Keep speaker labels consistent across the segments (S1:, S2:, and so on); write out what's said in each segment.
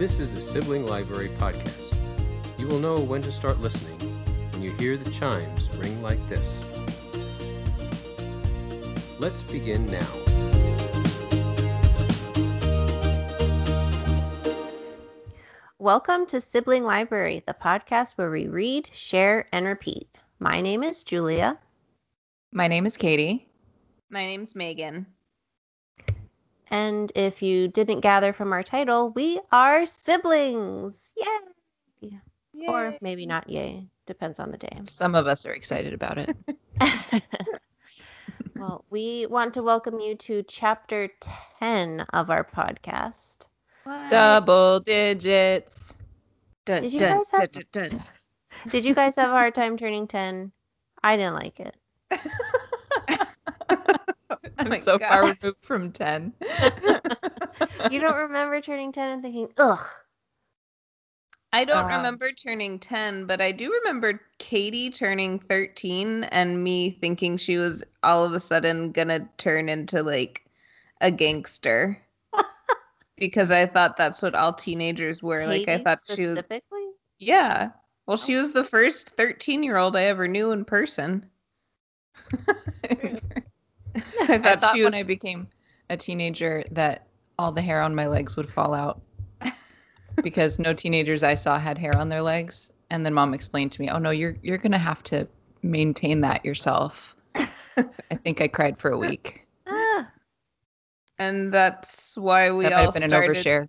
S1: This is the Sibling Library Podcast. You will know when to start listening when you hear the chimes ring like this. Let's begin now.
S2: Welcome to Sibling Library, the podcast where we read, share, and repeat. My name is Julia.
S3: My name is Katie.
S4: My name's Megan.
S2: And if you didn't gather from our title, we are siblings. Yay! Or maybe not yay. Depends on the day.
S3: Some of us are excited about it.
S2: well, we want to welcome you to chapter 10 of our podcast.
S3: Double digits.
S4: Dun,
S2: Did you
S4: dun,
S2: guys have-
S4: dun, dun, dun.
S2: Did you guys have a hard time turning 10? I didn't like it.
S3: I'm
S4: my
S3: so far removed from 10.
S2: You don't remember turning 10 and thinking, ugh.
S4: I don't
S3: Um,
S4: remember turning 10, but I do remember Katie turning 13 and me thinking she was all of a sudden gonna turn into like a gangster. because I thought that's what all teenagers were. like I thought she was
S2: specifically?
S4: Yeah. Well, she was the first 13 year old I ever knew in person. I
S3: I
S4: thought,
S3: thought
S4: was
S3: when I became a teenager that all the hair on my legs would fall out because no teenagers I saw had hair on their legs. And then mom explained to me, "Oh no, you're you're gonna have to maintain that yourself." I think I cried for a week.
S2: Ah,
S4: and that's why we
S3: that
S4: all
S3: been
S4: started
S3: an overshare.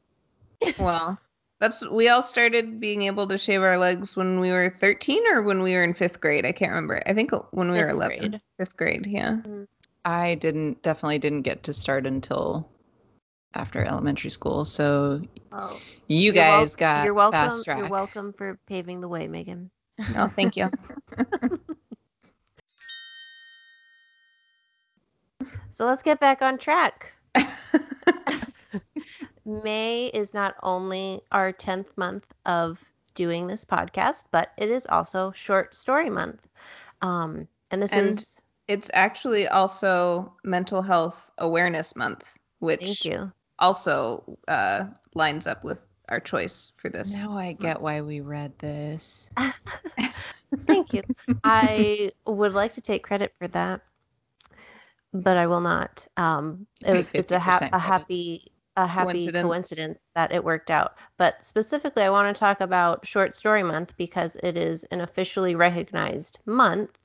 S4: Well, that's we all started being able to shave our legs when we were 13 or when we were in 5th grade. I can't remember. I think when we were 11.
S2: grade.
S4: 5th grade, yeah.
S3: I didn't definitely didn't get to start until after elementary school. So
S2: oh.
S3: you
S2: You're wel-
S3: guys got
S2: you're welcome.
S3: fast track.
S2: You're welcome for paving the way, Megan.
S4: Oh, thank you.
S2: So let's get back on track. May is not only our 10th month of doing this podcast, but it is also short story month. Um, and this
S4: And
S2: is,
S4: it's actually also Mental Health Awareness Month, which
S2: thank you.
S4: also uh, lines up with our choice for this.
S3: Now I get why we read this.
S2: Thank you. I would like to take credit for that, but I will not. Um, it was, it's a, ha- a happy a happy
S4: Coincidence.
S2: coincidence that it worked out. But specifically, I want to talk about Short Story Month because it is an officially recognized month.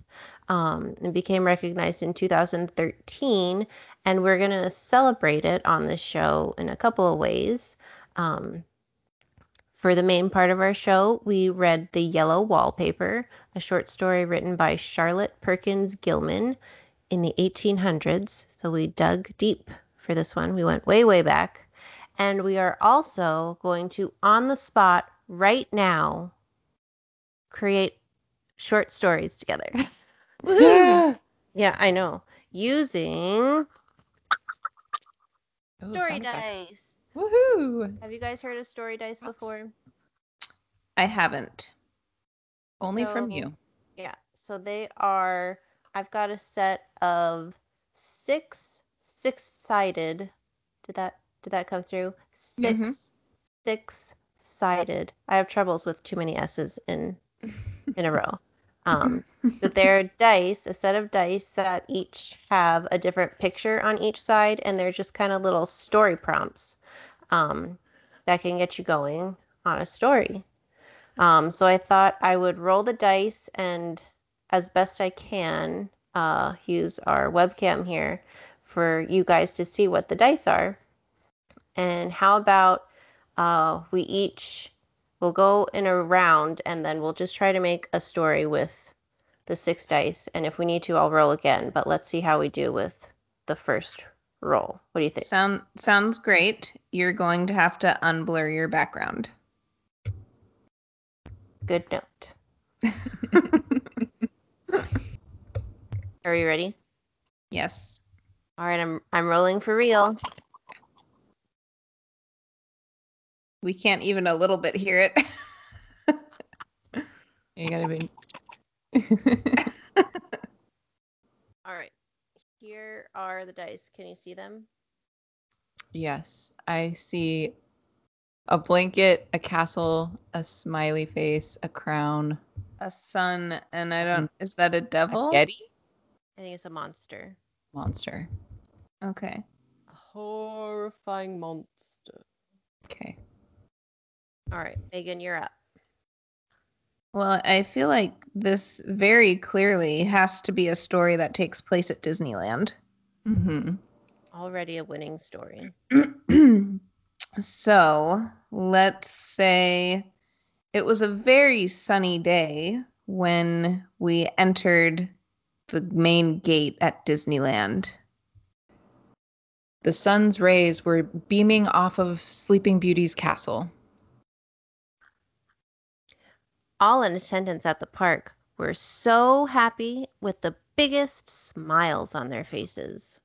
S2: Um, and became recognized in 2013, and we're gonna celebrate it on this show in a couple of ways. Um, for the main part of our show, we read The Yellow Wallpaper, a short story written by Charlotte Perkins Gilman in the 1800s. So we dug deep for this one. We went way, way back. And we are also going to, on the spot, right now, create short stories together.
S3: Woohoo!
S2: yeah, I know. Using
S3: Ooh,
S2: story dice.
S3: Woohoo!
S2: Have you guys heard of story dice
S3: Oops.
S2: before?
S4: I haven't.
S3: Only from you.
S2: Yeah. So they are. I've got a set of six six-sided. Did that did that come through? 6
S4: Mhm.
S2: six-sided. I have troubles with too many s's in in a row. Um, but they're dice, a set of dice that each have a different picture on each side, and they're just kind of little story prompts um, that can get you going on a story. Um, so I thought I would roll the dice and, as best I can, uh, use our webcam here for you guys to see what the dice are. And how about uh, we each will go in a round and then we'll just try to make a story with the six dice. And if we need to, I'll roll again. But let's see how we do with the first roll. What do you think?
S4: Sound sounds great. You're going to have to unblur your background.
S2: Good note. Are you ready?
S4: Yes.
S2: All right, I'm I'm rolling for real.
S4: We can't even a little bit hear it.
S3: You gotta be.
S2: All right. Here are the dice. Can you see them?
S3: yes, I see A blanket, a castle, a smiley face, a crown,
S4: A sun, and I don't. Is that a
S3: a
S4: devil?
S3: yeti
S2: I think it's a monster.
S3: monster.
S4: Okay.
S2: A horrifying monster.
S3: Okay.
S2: All right, Megan, you're up.
S4: Well, I feel like this very clearly has to be a story that takes place at Disneyland.
S3: Mm-hmm.
S2: Already a winning story.
S4: so let's say it was a very sunny day when we entered the main gate at Disneyland.
S3: The sun's rays were beaming off of Sleeping Beauty's castle.
S2: All in attendance at the park were so happy with the biggest smiles on their faces.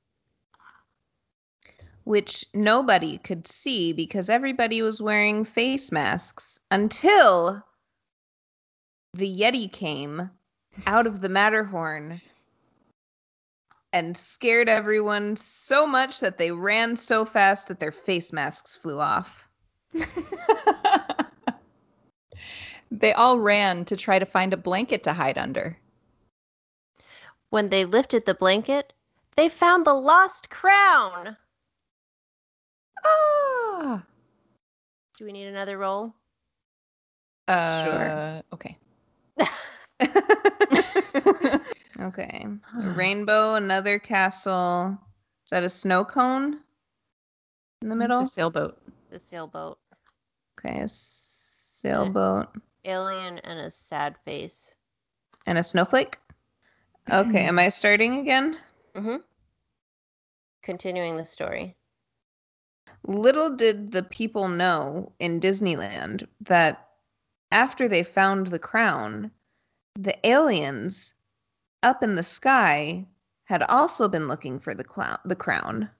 S4: which nobody could see because everybody was wearing face masks until the Yeti came out of the Matterhorn and scared everyone so much that they ran so fast that their face masks flew off.
S3: they all ran to try to find a blanket to hide under.
S2: When they lifted the blanket, they found the lost crown.
S3: Ah.
S2: Do we need another roll?
S3: Uh, Okay.
S4: okay. A rainbow, another castle. Is that a snow cone in the middle?
S3: It's a sailboat.
S2: The sailboat.
S4: Okay, a sailboat
S2: Alien and a sad face.
S4: and a snowflake. Okay, am I starting again?
S2: Mm-hmm. Continuing the story.
S4: Little did the people know in Disneyland that after they found the crown, the aliens up in the sky had also been looking for the clown the crown.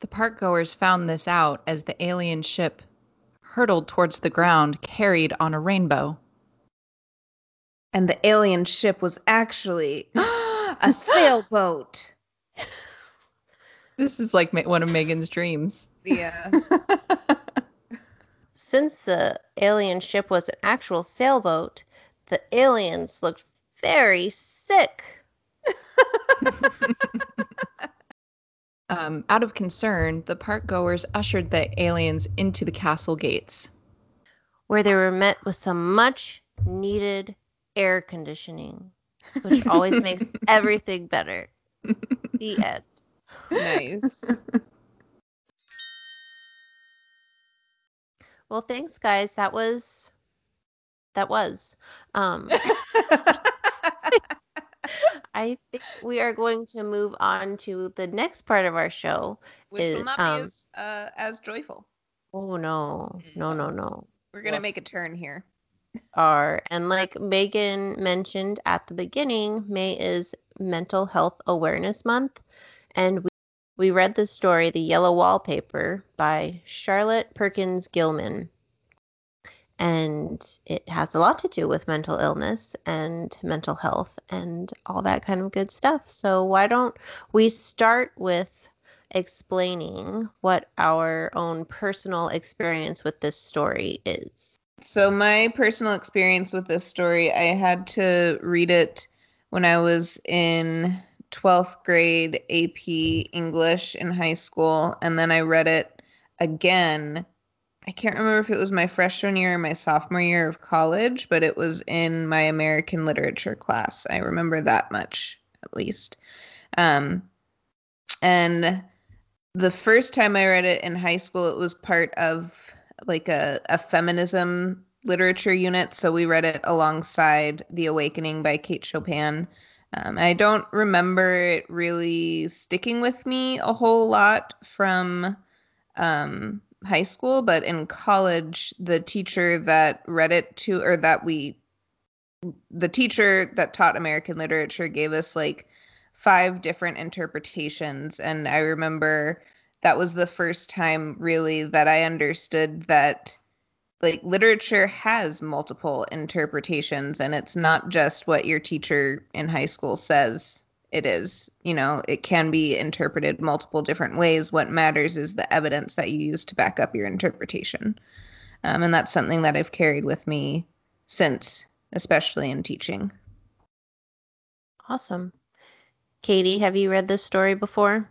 S3: The park goers found this out as the alien ship hurtled towards the ground, carried on a rainbow.
S4: And the alien ship was actually a sailboat.
S3: This is like one of Megan's dreams.
S4: Yeah.
S2: Since the alien ship was an actual sailboat, the aliens looked very sick.
S3: Um, out of concern, the park goers ushered the aliens into the castle gates.
S2: where they were met with some much needed air conditioning, which always makes everything better. The end.
S4: nice.
S2: Well, thanks, guys. That was that was. Um, I think we are going to move on to the next part of our show.
S4: Which
S2: Is,
S4: will not
S2: um,
S4: be as uh, as joyful.
S2: Oh no, no, no, no.
S4: We're gonna
S2: Woof.
S4: make a turn here.
S2: Are and like Megan mentioned at the beginning, May is Mental Health Awareness Month, and we we read the story "The Yellow Wallpaper" by Charlotte Perkins Gilman, and it has a lot to do with mental illness and mental health and all that kind of good stuff. So why don't we start with explaining what our own personal experience with this story is?
S4: So my personal experience with this story, I had to read it when I was in 12th grade AP English in high school and then I read it again. I can't remember if it was my freshman year or my sophomore year of college, but it was in my American literature class. I remember that much at least. Um and the first time I read it in high school, it was part of like a, a feminism literature unit. So we read it alongside The Awakening by Kate Chopin. Um, I don't remember it really sticking with me a whole lot from um, high school, but in college, the teacher that read it to, or that we, the teacher that taught American literature gave us like five different interpretations. And I remember that was the first time really that I understood that like literature has multiple interpretations and it's not just what your teacher in high school says it is. You know, it can be interpreted multiple different ways. What matters is the evidence that you use to back up your interpretation. Um, and that's something that I've carried with me since, especially in teaching.
S2: Awesome. Katie, have you read this story before?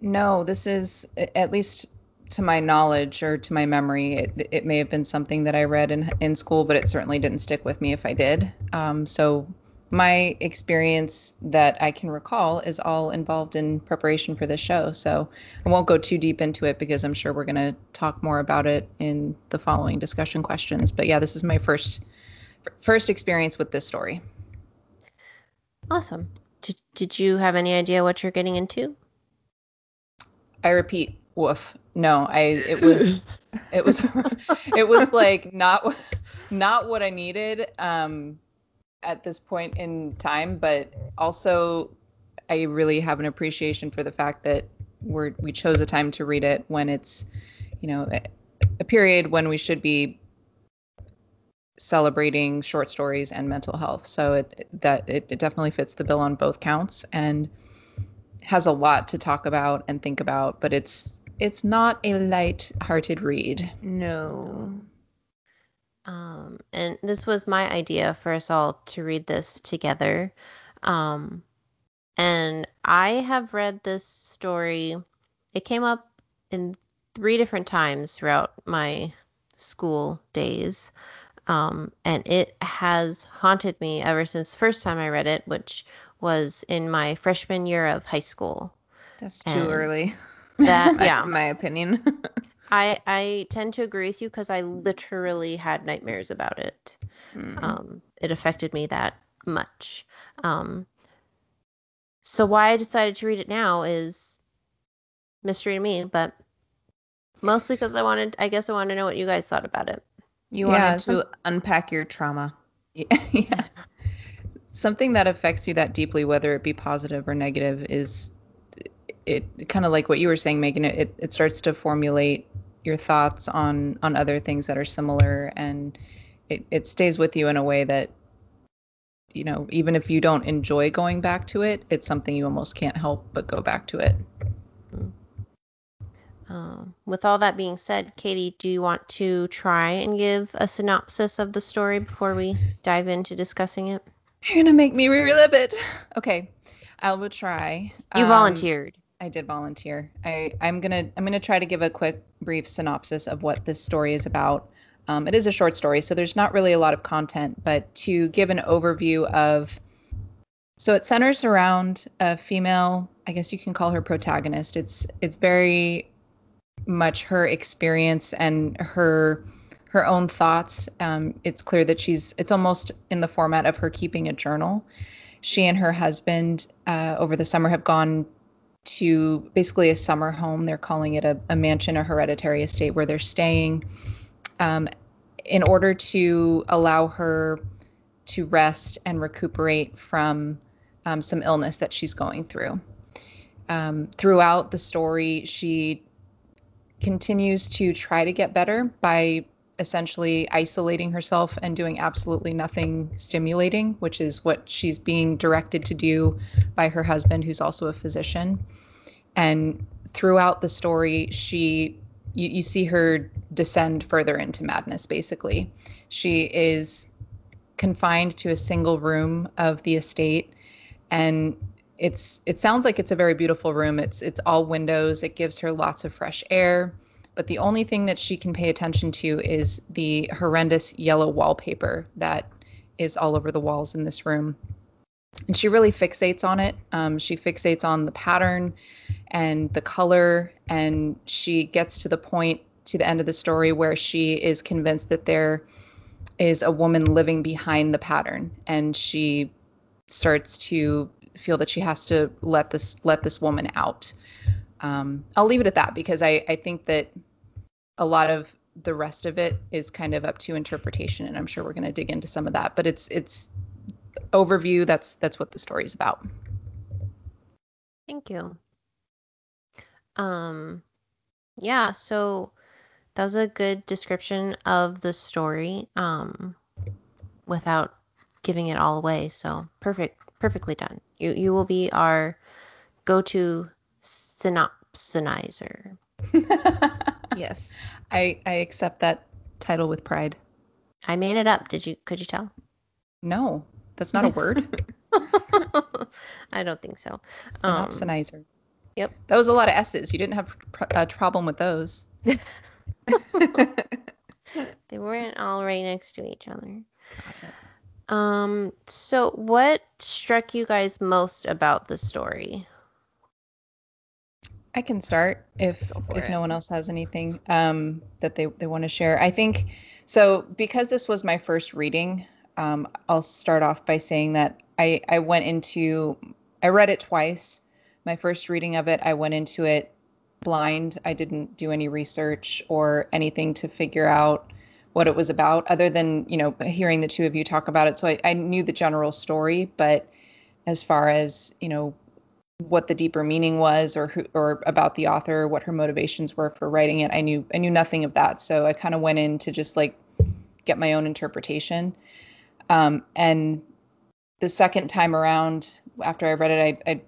S3: No, this is at least to my knowledge or to my memory. It, it may have been something that I read in in school, but it certainly didn't stick with me if I did. Um, so my experience that I can recall is all involved in preparation for this show. So I won't go too deep into it because I'm sure we're going to talk more about it in the following discussion questions. But yeah, this is my first first experience with this story.
S2: Awesome. Did, did you have any idea what you're getting into?
S3: I repeat, woof. No, I it was it was it was like not not what I needed. Um at this point in time, but also I really have an appreciation for the fact that we're we chose a time to read it when it's, you know, a period when we should be celebrating short stories and mental health. So it that it, it definitely fits the bill on both counts and has a lot to talk about and think about, but it's it's not a light-hearted read.
S4: No.
S2: Um, and this was my idea for us all to read this together. Um, and I have read this story. It came up in three different times throughout my school days. Um, and it has haunted me ever since the first time I read it, which was in my freshman year of high school.
S4: That's too
S2: And
S4: early.
S2: That yeah,
S4: In my opinion.
S2: I I tend to agree with you because I literally had nightmares about it.
S4: Mm.
S2: Um, it affected me that much. Um, so why I decided to read it now is mystery to me, but mostly because I wanted, I guess I wanted to know what you guys thought about it.
S4: you
S3: Yeah,
S4: wanted
S3: some-
S4: to unpack your trauma.
S3: Yeah. yeah. Something that affects you that deeply, whether it be positive or negative, is it kind of like what you were saying, Megan. It, it starts to formulate your thoughts on on other things that are similar, and it, it stays with you in a way that you know, even if you don't enjoy going back to it, it's something you almost can't help but go back to it.
S2: Um, with all that being said, Katie, do you want to try and give a synopsis of the story before we dive into discussing it?
S3: You're gonna make me relive it. Okay, I will try.
S2: You
S3: Um,
S2: volunteered.
S3: I did volunteer. I, I'm gonna I'm gonna try to give a quick brief synopsis of what this story is about. Um, it is a short story, so there's not really a lot of content, but to give an overview of so it centers around a female, I guess you can call her protagonist. It's it's very much her experience and her her own thoughts. Um, it's clear that she's it's almost in the format of her keeping a journal. She and her husband uh, over the summer have gone to basically a summer home. They're calling it a, a mansion, a hereditary estate where they're staying um, in order to allow her to rest and recuperate from um, some illness that she's going through. Um, throughout the story, she continues to try to get better by essentially isolating herself and doing absolutely nothing stimulating, which is what she's being directed to do by her husband, who's also a physician. And throughout the story, she you, you see her descend further into madness, basically. She is confined to a single room of the estate and it's it sounds like it's a very beautiful room. It's it's all windows. It gives her lots of fresh air but the only thing that she can pay attention to is the horrendous yellow wallpaper that is all over the walls in this room. And she really fixates on it. Um, she fixates on the pattern and the color, and she gets to the point to the end of the story where she is convinced that there is a woman living behind the pattern, and she starts to feel that she has to let this let this woman out. Um, I'll leave it at that because I, I think that a lot of the rest of it is kind of up to interpretation and i'm sure we're going to dig into some of that but it's it's overview that's that's what the story is about
S2: Thank you. Um, yeah, so that was a good description of the story, um, without giving it all away. So perfect. perfectly done. You you will be our go-to synopsinizer.
S4: Yes.
S3: I I accept that title with pride.
S2: I made it up. Did you? Could you tell?
S3: No, that's not a word.
S2: I don't think so. Um, yep.
S3: That was a lot of S's. You didn't have a problem with those.
S2: They weren't all right next to each other. Um. So, what struck you guys most about the story?
S3: I can start if if
S2: it.
S3: no one else has anything um, that they, they want to share. I think so because this was my first reading. Um, I'll start off by saying that I I went into I read it twice. My first reading of it, I went into it blind. I didn't do any research or anything to figure out what it was about, other than you know hearing the two of you talk about it. So I, I knew the general story, but as far as you know what the deeper meaning was or who or about the author what her motivations were for writing it. I knew i knew nothing of that. So i kind of went in to just like get my own interpretation. Um, and the second time around after i read it I, I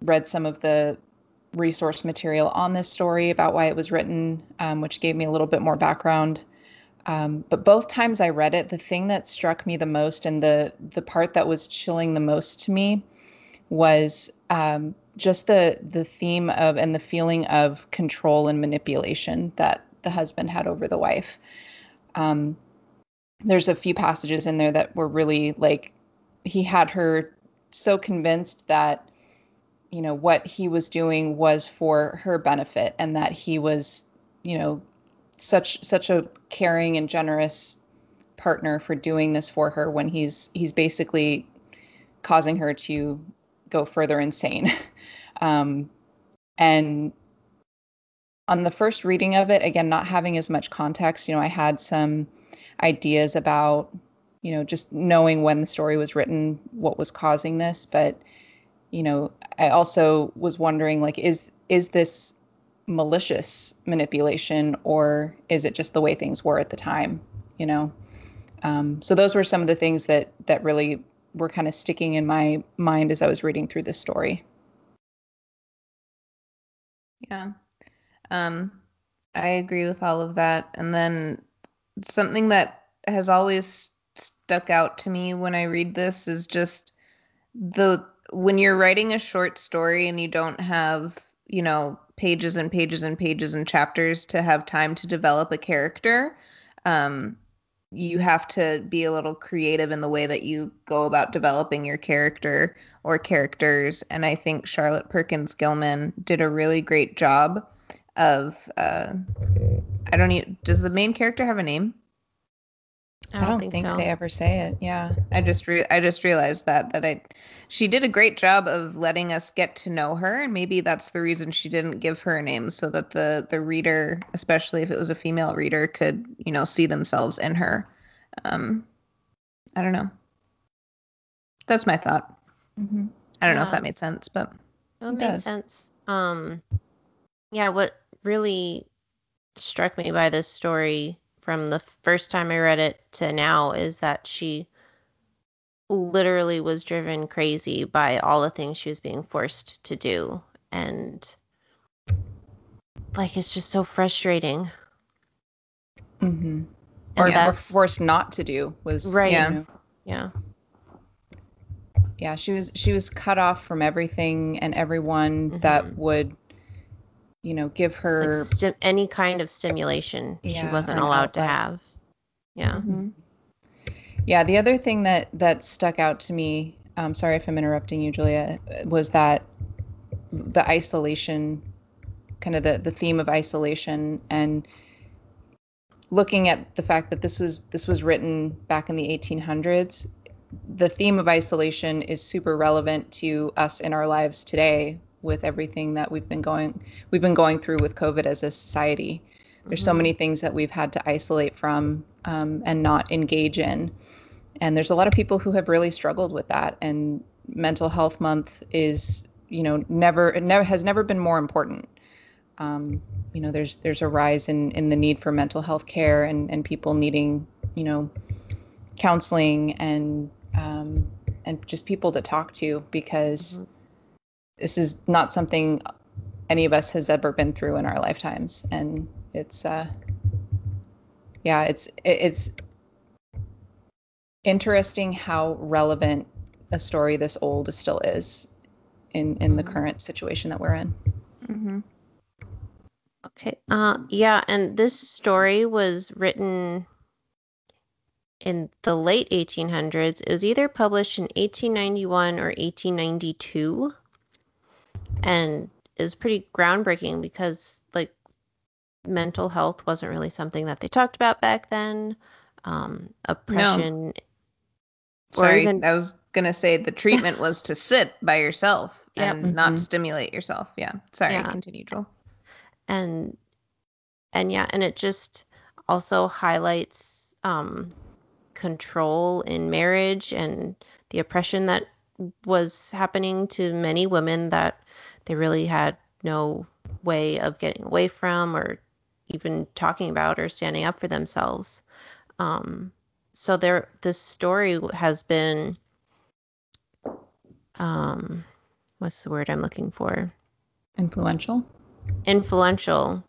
S3: read some of the resource material on this story about why it was written um, which gave me a little bit more background. Um, but both times i read it the thing that struck me the most and the the part that was chilling the most to me was um, just the the theme of and the feeling of control and manipulation that the husband had over the wife. Um, there's a few passages in there that were really like he had her so convinced that you know what he was doing was for her benefit and that he was you know such such a caring and generous partner for doing this for her when he's he's basically causing her to go further insane. Um, and on the first reading of it, again, not having as much context, you know, I had some ideas about, you know, just knowing when the story was written, what was causing this. But, you know, I also was wondering, like, is is this malicious manipulation or is it just the way things were at the time? You know. Um, so those were some of the things that that really were kind of sticking in my mind as I was reading through this story.
S4: Yeah. Um, I agree with all of that. And then something that has always stuck out to me when I read this is just the when you're writing a short story and you don't have, you know, pages and pages and pages and chapters to have time to develop a character, um, you have to be a little creative in the way that you go about developing your character or characters. And I think Charlotte Perkins Gilman did a really great job of. Uh, I don't need. Does the main character have a name?
S2: I don't, think, so.
S3: they ever say it. Yeah.
S4: I just re- I just realized that that I she did a great job of letting us get to know her and maybe that's the reason she didn't give her a name so that the the reader especially if it was a female reader could you know see themselves in her um I don't know that's my thought
S3: Mm-hmm.
S4: I don't know if that made sense but
S2: That
S3: It
S2: makes
S3: does.
S2: sense. Um, yeah, what really struck me by this story from the first time I read it to now is that she literally was driven crazy by all the things she was being forced to do. And like, it's just so frustrating.
S3: Mm-hmm. Or,
S2: that's,
S3: forced not to do was
S2: Right.
S4: Yeah.
S2: yeah.
S3: yeah. She was she was cut off from everything and everyone that
S2: Mhm.
S3: would, you know, give
S2: Like
S3: her.
S2: sti- any kind of stimulation she wasn't allowed to have. Yeah.
S3: Mm-hmm. Yeah, the other thing that that stuck out to me, um, sorry if I'm interrupting you, Julia, was that the isolation, kind of the the theme of isolation, and looking at the fact that this was this was written back in the 1800s. The theme of isolation is super relevant to us in our lives today with everything that we've been going we've been going through with COVID as a society. There's so
S2: Mhm.
S3: many things that we've had to isolate from um, and not engage in. And there's a lot of people who have really struggled with that. And mental health month is, you know, never, it never has never been more important. Um, you know, there's there's a rise in in the need for mental health care and and people needing, you know, counseling and um, and just people to talk to because
S2: Mhm.
S3: This is not something any of us has ever been through in our lifetimes and it's uh yeah it's it's interesting how relevant a story this old still is in in the
S2: Mhm.
S3: current situation that we're in
S4: Mm-hmm.
S2: Okay. Uh, yeah, and this story was written in the late 1800s. It was either published in 1891 or 1892, and it was pretty groundbreaking because like mental health wasn't really something that they talked about back then. Um, oppression. Or
S4: Sorry,
S2: even-
S4: I was gonna say the treatment was to sit by yourself
S2: Yep.
S4: and not
S3: Mhm.
S4: stimulate yourself. Yeah. Sorry,
S2: Yeah.
S4: continue, Joel.
S2: and and yeah and it just also highlights um control in marriage and the oppression that was happening to many women that they really had no way of getting away from or even talking about or standing up for themselves. Um so there this story has been um what's the word i'm looking for?
S3: Influential?
S2: Influential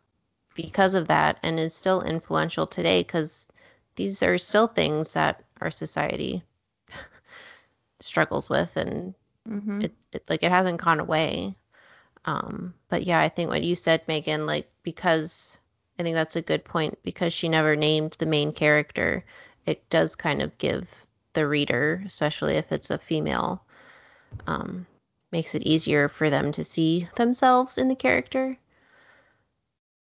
S2: because of that and is still influential today because these are still things that our society struggles with and
S4: Mm-hmm.
S2: it, it like it hasn't gone away um but yeah i think what you said megan like because i think that's a good point because she never named the main character it does kind of give the reader especially if it's a female um makes it easier for them to see themselves in the character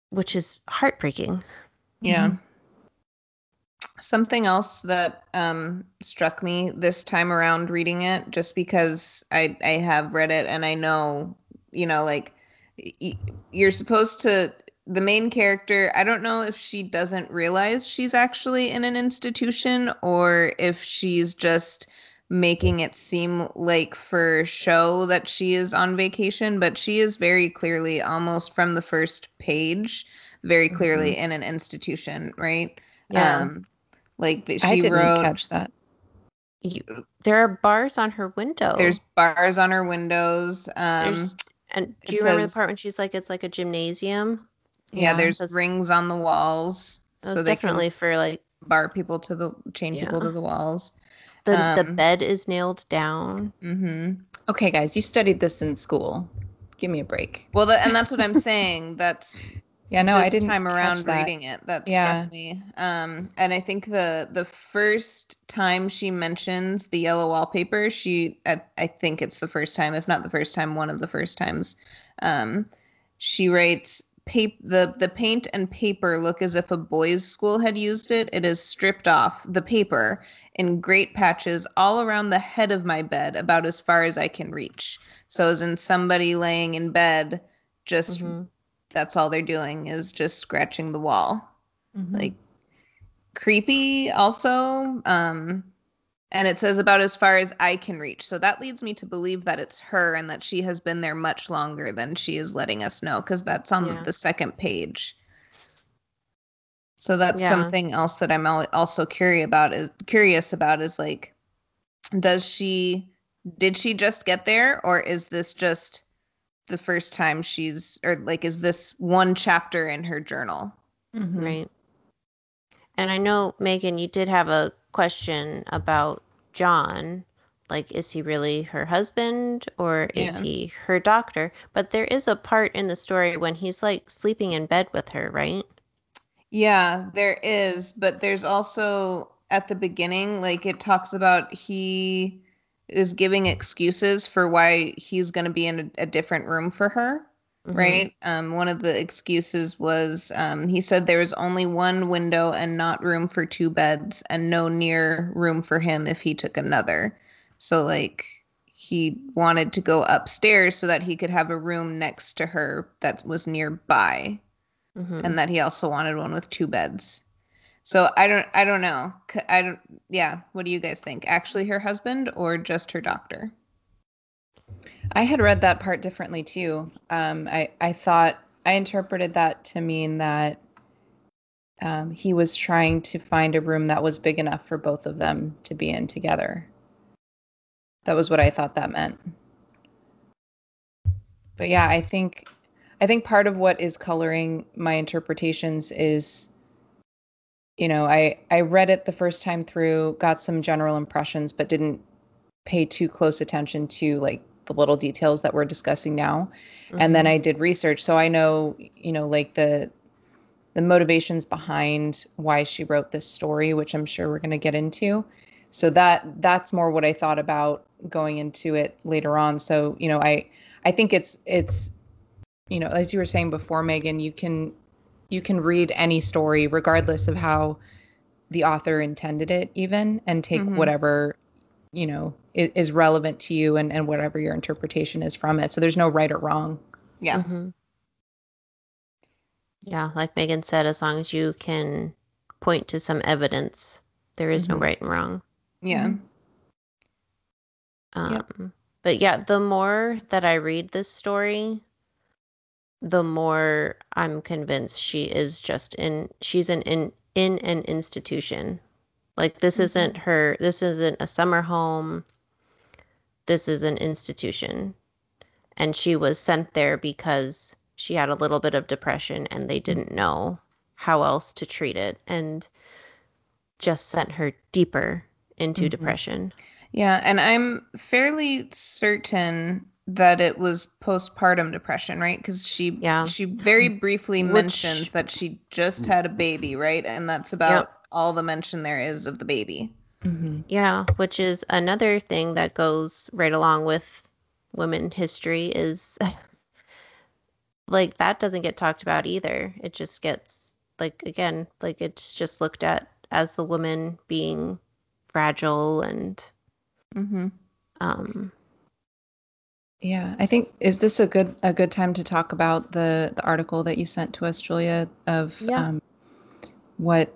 S2: which is heartbreaking
S4: Yeah.
S3: Mhm.
S4: Something else that um, struck me this time around reading it, just because I I have read it and I know, you know, like you're supposed to. The main character, I don't know if she doesn't realize she's actually in an institution or if she's just making it seem like for show that she is on vacation, but she is very clearly, almost from the first page, very clearly in an institution, right?
S2: Yeah.
S4: Um, like
S3: i
S4: she
S3: didn't
S4: wrote.
S3: catch that
S2: you, there are bars on her window
S4: There's bars on her windows. Um,
S2: There's- and
S4: it
S2: do you remember the part when she's like it's like a gymnasium?
S4: Yeah,
S3: yeah,
S4: there's
S2: that's-
S4: rings on the walls,
S2: that
S4: so
S2: was
S4: they
S2: definitely for like
S4: bar people to the chain people to the walls.
S2: the, the
S4: Um,
S2: bed is nailed down.
S4: Hmm
S3: okay guys you studied this in school. Give me a break.
S4: Well, that, and that's what I'm saying. That's
S3: yeah no i didn't
S4: time
S3: catch
S4: around
S3: that.
S4: reading it that
S3: Yeah.
S4: struck me. Um, and I think the the first time she mentions the yellow wallpaper, she I, I think it's the first time, if not the first time, one of the first times. Um, she writes. Pap- the the paint and paper look as if a boys' school had used it. It is stripped off the paper in great patches all around the head of my bed, about as far as I can reach. So, as in somebody laying in bed, just
S2: Mhm.
S4: That's all they're doing is just scratching the wall
S3: Mhm.
S4: like creepy also um and it says about as far as i can reach so that leads me to believe that it's her and that she has been there much longer than she is letting us know because that's on
S2: Yeah.
S4: the second page so that's
S2: Yeah.
S4: something else that i'm also curious about is curious about is like does she did she just get there or is this just the first time she's or like is this one chapter in her journal?
S3: Mhm.
S2: right. And i know megan you did have a question about john. Like is he really her husband or is
S4: Yeah.
S2: he her doctor? But there is a part in the story when he's like sleeping in bed with her right?
S4: Yeah, there is, but there's also at the beginning, like it talks about he is giving excuses for why he's going to be in a, a different room for her,
S2: Mhm.
S4: right? Um, one of the excuses was um, he said there was only one window and not room for two beds, and no near room for him if he took another. So, like, he wanted to go upstairs so that he could have a room next to her that was nearby
S2: Mhm.
S4: and that he also wanted one with two beds. So I don't I don't know. I don't yeah, what do you guys think? Actually her husband or just her doctor?
S3: I had read that part differently too. Um, I I thought I interpreted that to mean that um, he was trying to find a room that was big enough for both of them to be in together. That was what I thought that meant. But yeah, I think I think part of what is coloring my interpretations is you know, I I read it the first time through, got some general impressions, but didn't pay too close attention to like the little details that we're discussing now. Mm-hmm. And then I did research, so I know, you know, like the the motivations behind why she wrote this story, which I'm sure we're going to get into. So that that's more what I thought about going into it later on. So, you know, I I think it's it's you know, as you were saying before Megan, you can you can read any story regardless of how the author intended it even and take mm-hmm. whatever you know is, is, relevant to you and, and whatever your interpretation is from it so there's no right or wrong
S4: yeah mm-hmm.
S2: yeah like megan said as long as you can point to some evidence there is mm-hmm. no right and wrong
S4: yeah
S2: um, yep. but yeah the more that i read this story the more I'm convinced she is just in she's an in in an institution. Like this mm-hmm. isn't her this isn't a summer home. This is an institution. And she was sent there because she had a little bit of depression and they didn't know how else to treat it and just sent her deeper into mm-hmm. depression.
S4: Yeah, and I'm fairly certain that it was postpartum depression, right? Because she yeah. she very briefly Which, mentions that she just had a baby, right? And that's about yep. all the mention there is of the baby.
S2: Mm-hmm. Yeah, which is another thing that goes right along with women history is like that doesn't get talked about either. It just gets like again, like it's just looked at as the woman being fragile and
S4: mm-hmm.
S2: um
S3: yeah, I think is this a good a good time to talk about the the article that you sent to us, Julia, of yeah. um, what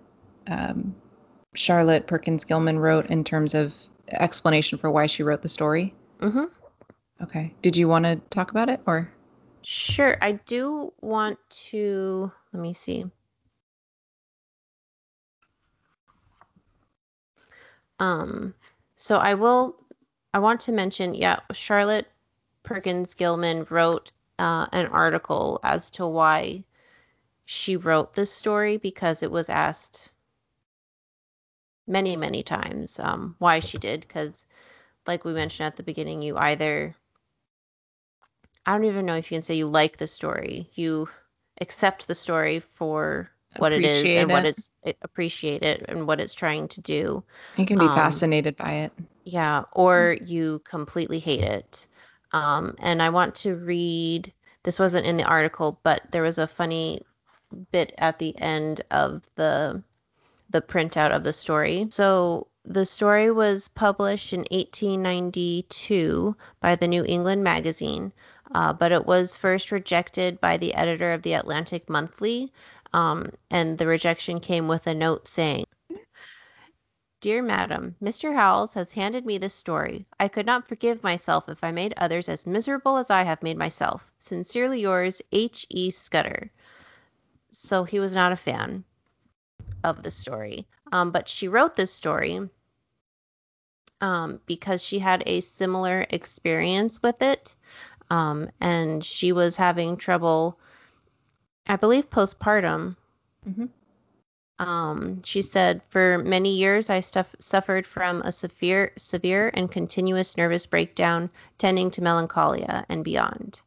S3: um, Charlotte Perkins Gilman wrote in terms of explanation for why she wrote the story.
S2: Mm-hmm.
S3: Okay. Did you want to talk about it or?
S2: Sure. I do want to. Let me see. Um. So I will. I want to mention, yeah, Charlotte Perkins Gilman wrote uh, an article as to why she wrote this story because it was asked many, many times um, why she did. Because, like we mentioned at the beginning, you either, I don't even know if you can say you like the story, you accept the story for what it is and it. what it's it, appreciate it and what it's trying to do.
S3: You can be um, fascinated by it.
S2: Yeah, or you completely hate it. Um, and I want to read, this wasn't in the article, but there was a funny bit at the end of the the printout of the story. So the story was published in 1892 by the New England Magazine, uh, but it was first rejected by the editor of the Atlantic Monthly, um, and the rejection came with a note saying, Dear Madam, Mr. Howells has handed me this story. I could not forgive myself if I made others as miserable as I have made myself. Sincerely yours, H. E. Scudder. So he was not a fan of the story. Um, but she wrote this story um, because she had a similar experience with it. Um, and she was having trouble, I believe, postpartum.
S3: Mm-hmm.
S2: Um, she said, For many years, I stuff- suffered from a severe, severe and continuous nervous breakdown tending to melancholia and beyond.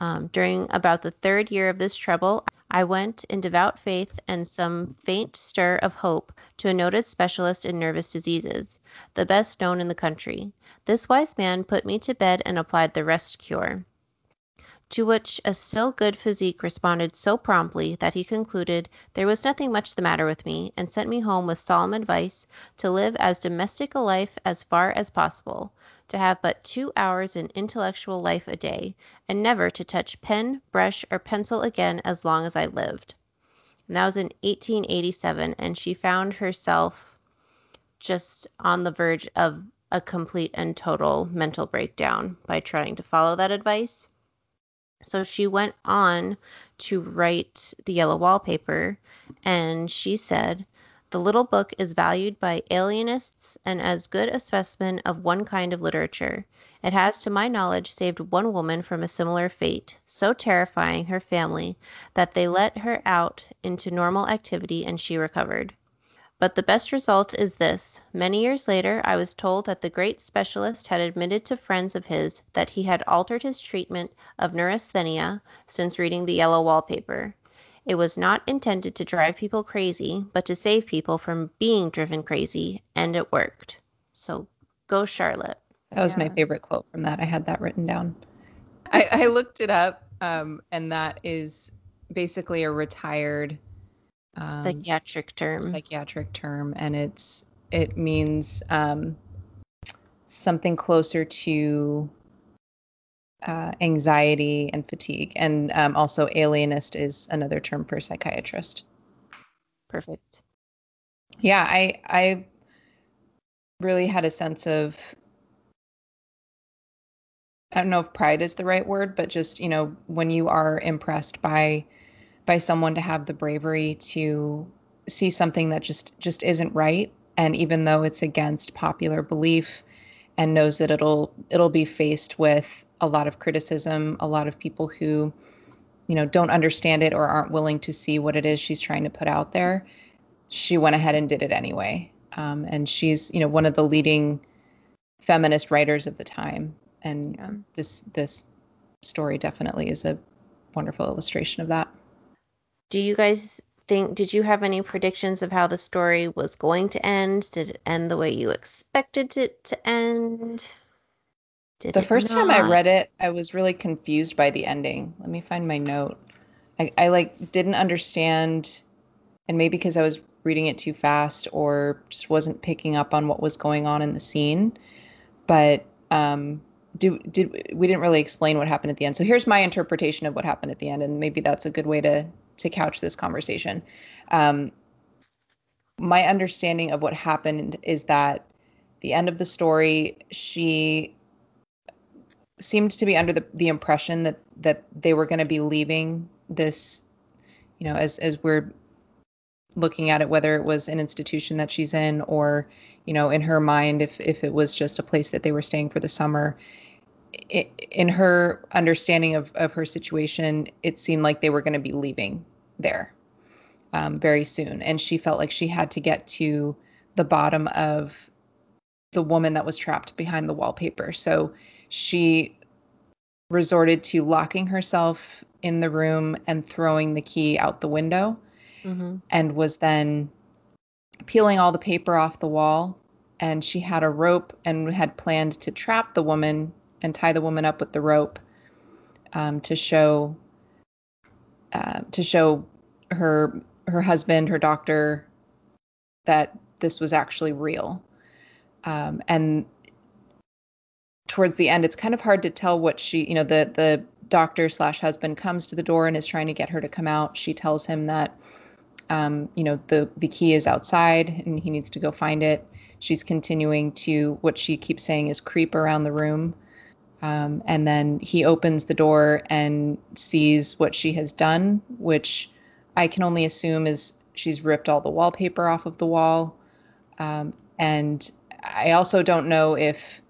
S2: Um, during about the third year of this trouble, I went in devout faith and some faint stir of hope to a noted specialist in nervous diseases, the best known in the country. This wise man put me to bed and applied the rest cure to which a still good physique responded so promptly that he concluded there was nothing much the matter with me, and sent me home with solemn advice to live as domestic a life as far as possible, to have but two hours in intellectual life a day, and never to touch pen, brush, or pencil again as long as I lived. And that was in 1887, and she found herself just on the verge of a complete and total mental breakdown by trying to follow that advice. So she went on to write the yellow wallpaper, and she said, The little book is valued by alienists and as good a specimen of one kind of literature. It has, to my knowledge, saved one woman from a similar fate, so terrifying her family that they let her out into normal activity and she recovered. But the best result is this: many years later I was told that the great specialist had admitted to friends of his that he had altered his treatment of neurasthenia since reading the yellow wallpaper. It was not intended to drive people crazy, but to save people from being driven crazy, and it worked. So go Charlotte.
S3: That was my favorite quote from that. I had that written down. I, I looked it up, um, and that is basically a retired um,
S2: Psychiatric term.
S3: psychiatric term, and it's it means um, something closer to uh, anxiety and fatigue, and um, also alienist is another term for psychiatrist.
S2: Perfect.
S3: Yeah, I I really had a sense of I don't know if pride is the right word, but just, you know, when you are impressed by by someone to have the bravery to see something that just just isn't right and even though it's against popular belief and knows that it'll it'll be faced with a lot of criticism, a lot of people who you know don't understand it or aren't willing to see what it is she's trying to put out there she went ahead and did it anyway. Um, and she's, you know, one of the leading feminist writers of the time. And
S4: Yeah.
S3: this this story definitely is a wonderful illustration of that.
S2: Do you guys think, did you have any predictions of how the story was going to end? Did it end the way you expected it to end? Did
S3: The first time I read it, I was really confused by the ending. Let me find my note. I, I like didn't understand, and maybe because I was reading it too fast or just wasn't picking up on what was going on in the scene. But um, do, did we didn't really explain what happened at the end. So here's my interpretation of what happened at the end, and maybe that's a good way to to couch this conversation. Um, my understanding of what happened is that the end of the story, she seemed to be under the, the impression that that they were going to be leaving this you know as as we're looking at it whether it was an institution that she's in or you know in her mind if if it was just a place that they were staying for the summer in her understanding of of her situation it seemed like they were going to be leaving there um, very soon. And she felt like she had to get to the bottom of the woman that was trapped behind the wallpaper. So she resorted to locking herself in the room and throwing the key out the window
S2: Mhm.
S3: and was then peeling all the paper off the wall. And she had a rope and had planned to trap the woman and tie the woman up with the rope um, to show uh, to show her her husband her doctor that this was actually real. Um, and towards the end it's kind of hard to tell what she you know the the doctor slash husband comes to the door and is trying to get her to come out. She tells him that um, you know the the key is outside and he needs to go find it. She's continuing to what she keeps saying is creep around the room um, and then he opens the door and sees what she has done which i can only assume is she's ripped all the wallpaper off of the wall. Um, and i also don't know if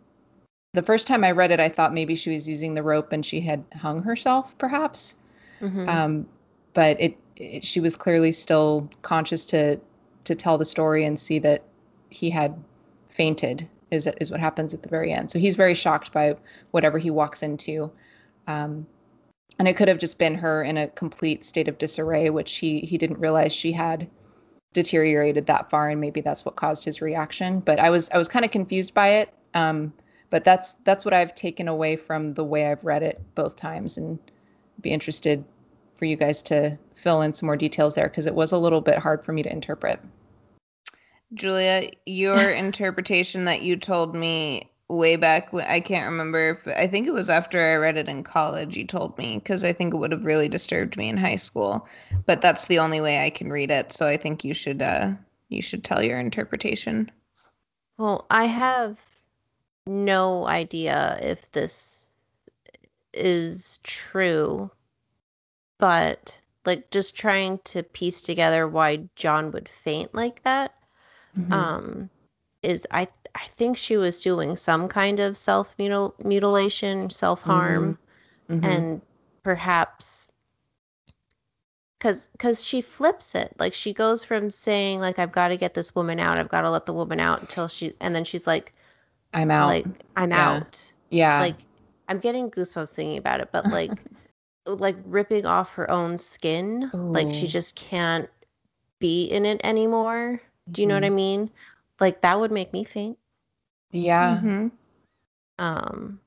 S3: the first time i read it i thought maybe she was using the rope and she had hung herself perhaps.
S2: Mhm.
S3: um, but it, it she was clearly still conscious to to tell the story and see that he had fainted is is what happens at the very end. So he's very shocked by whatever he walks into. Um, and it could have just been her in a complete state of disarray which he he didn't realize she had deteriorated that far and maybe that's what caused his reaction. But i was i was kind of confused by it. Um, but that's that's what i've taken away from the way i've read it both times and be interested for you guys to fill in some more details there because it was a little bit hard for me to interpret.
S4: Julia, your interpretation that you told me way back when I can't remember if I think it was after I read it in college you told me because I think it would have really disturbed me in high school. But that's the only way I can read it, so I think you should uh you should tell your interpretation.
S2: Well, I have no idea if this is true, but like just trying to piece together why John would faint like that.
S3: Mhm.
S2: um is i i think she was doing some kind of self mutilation self harm
S3: Mhm.
S2: and perhaps because because she flips it like she goes from saying like i've got to get this woman out i've got to let the woman out until she and then she's like
S3: I'm out.
S2: like i'm
S3: Yeah.
S2: out
S3: yeah.
S2: like i'm getting goosebumps thinking about it but like like ripping off her own skin like she just can't be in it anymore do you know what i
S3: Mhm.
S2: mean like that would make me faint
S3: yeah.
S4: Mhm.
S2: um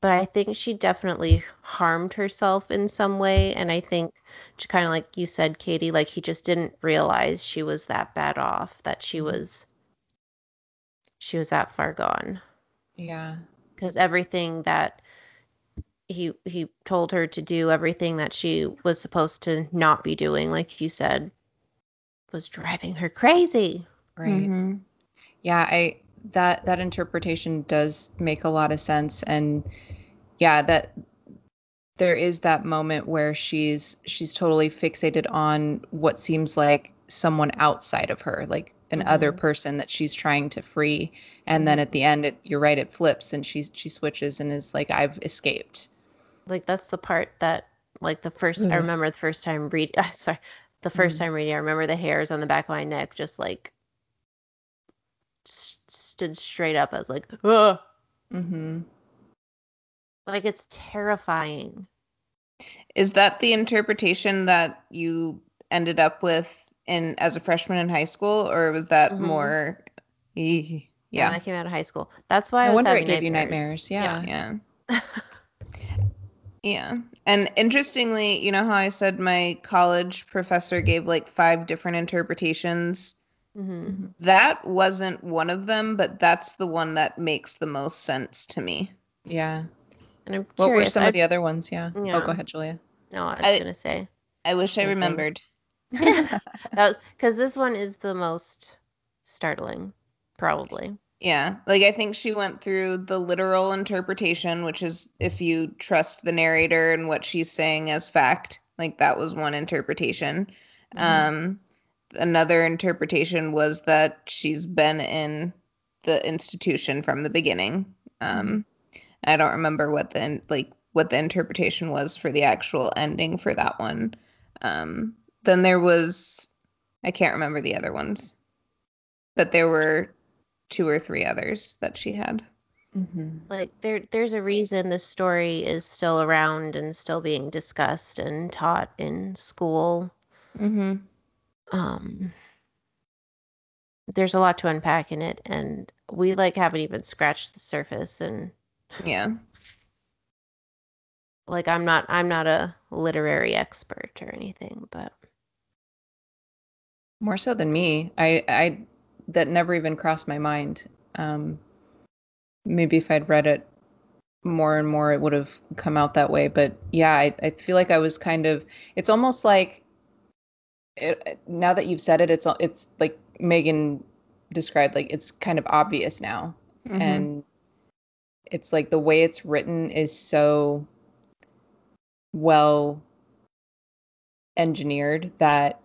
S2: but i think she definitely harmed herself in some way and i think kind of like you said katie like he just didn't realize she was that bad off that she was she was that far gone
S3: Yeah.
S2: because everything that he he told her to do everything that she was supposed to not be doing like you said was driving her crazy
S3: Right.
S4: Mhm.
S3: Yeah, I that that interpretation does make a lot of sense and yeah, that there is that moment where she's she's totally fixated on what seems like someone outside of her, like an other
S2: Mhm.
S3: person that she's trying to free and then at the end it you're right it flips and she she switches and is like I've escaped.
S2: like that's the part that like the first I remember the first time reading sorry the 1st
S3: Mhm.
S2: time reading I remember the hairs on the back of my neck just like s- stood straight up I was like Ugh!
S3: Mhm.
S2: like it's terrifying
S4: Is that the interpretation that you ended up with in as a freshman in high school, or was that
S2: Mhm.
S4: more? Eh,
S2: when
S4: Yeah,
S2: I came out of high school that's why I
S3: No
S2: was
S3: wonder it gave you
S2: nightmares.
S3: nightmares, yeah.
S4: yeah, yeah. And interestingly, you know how I said my college professor gave like five different interpretations.
S2: hmm
S4: That wasn't one of them, but that's the one that makes the most sense to me.
S3: Yeah.
S2: and I'm
S3: What
S2: curious
S3: were some
S2: I,
S3: of the other ones? Yeah. Oh, go ahead, Julia.
S2: no I was gonna say
S4: I wish I remembered.
S2: that was because this one is the most startling probably
S4: Yeah, like I think she went through the literal interpretation, which is if you trust the narrator and what she's saying as fact. Like that was one interpretation.
S2: Mhm.
S4: Um, another interpretation was that she's been in the institution from the beginning. Um, I don't remember what the in- like what the interpretation was for the actual ending for that one. Um, then there was I can't remember the other ones, but there were two or three others that she had.
S3: Mhm.
S2: like there there's a reason this story is still around and still being discussed and taught in school
S4: Mm-hmm.
S2: um there's a lot to unpack in it and we like haven't even scratched the surface and
S4: Yeah.
S2: like i'm not i'm not a literary expert or anything but
S3: More so than me. I I that never even crossed my mind. Um maybe if I'd read it more and more it would have come out that way, but yeah, I I feel like I was kind of it's almost like it, now that you've said it it's it's like Megan described like it's kind of obvious now
S4: Mhm.
S3: and it's like the way it's written is so well engineered that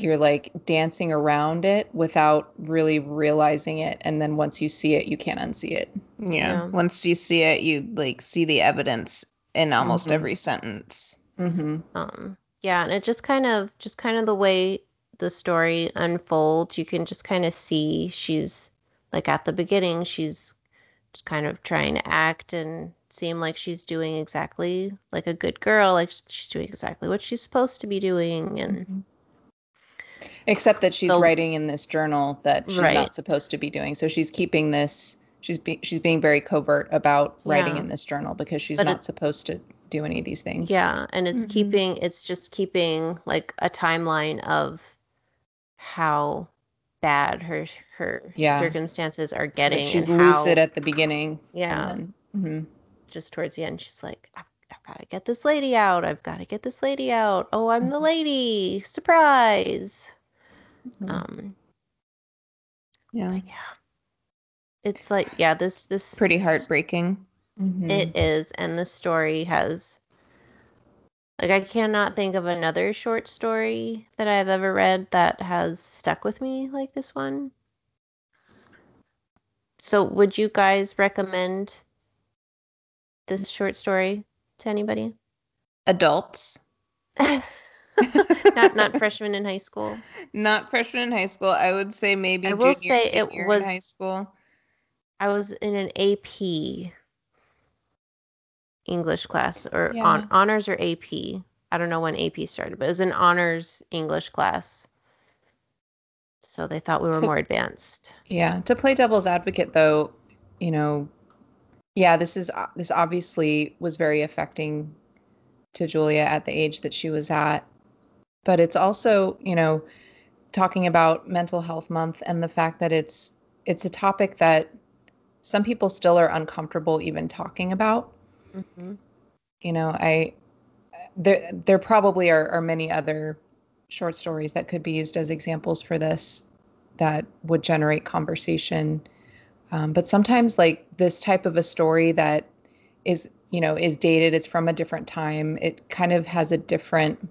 S3: you're like dancing around it without really realizing it and then once you see it you can't unsee it
S4: yeah.
S2: Yeah.
S4: Once you see it, you like see the evidence in almost
S3: Mhm.
S4: every sentence.
S3: mm-hmm.
S2: um yeah and it just kind of just kind of the way the story unfolds you can just kind of see she's like at the beginning she's just kind of trying to act and seem like she's doing exactly like a good girl like she's doing exactly what she's supposed to be doing and
S3: except that she's
S2: So-
S3: writing in this journal that she's
S2: Right.
S3: not supposed to be doing so she's keeping this she's be, she's being very covert about writing
S2: Yeah.
S3: in this journal because she's
S2: But
S3: not
S2: it-
S3: supposed to do any of these things
S2: yeah and it's
S4: Mhm.
S2: keeping it's just keeping like a timeline of how bad her her
S3: Yeah.
S2: circumstances are
S3: Like,
S2: getting
S3: she's
S2: and how,
S3: lucid at the beginning
S2: yeah
S3: and then, mhm.
S2: just towards the end, she's like, I've got to get this lady out. I've got to get this lady out. Oh, I'm the
S3: Mhm.
S2: lady. Surprise.
S3: Mhm.
S2: Um,
S4: Yeah.
S2: yeah. It's like, yeah, this, this
S4: Pretty heartbreaking.
S3: Mhm.
S2: It is. And the story has, like, I cannot think of another short story that I've ever read that has stuck with me like this one. So, would you guys recommend this short story to anybody?
S4: Adults,
S2: not not freshmen in high school.
S4: not freshmen in high school. I would say maybe
S2: I will
S4: junior,
S2: say it was-
S4: in high school.
S2: I was in an AP English class or
S3: Yeah.
S2: on honors or AP. I don't know when AP started, but it was an honors English class. So they thought we were
S3: So-
S2: more advanced.
S3: Yeah, to play devil's advocate though, you know, yeah, this is this obviously was very affecting to Julia at the age that she was at. But it's also, you know, talking about mental health month and the fact that it's it's a topic that some people still are uncomfortable even talking about.
S2: hmm
S3: You know, I there there probably are, are many other short stories that could be used as examples for this that would generate conversation. Um, but sometimes like this type of a story that is you know is dated it's from a different time it kind of has a different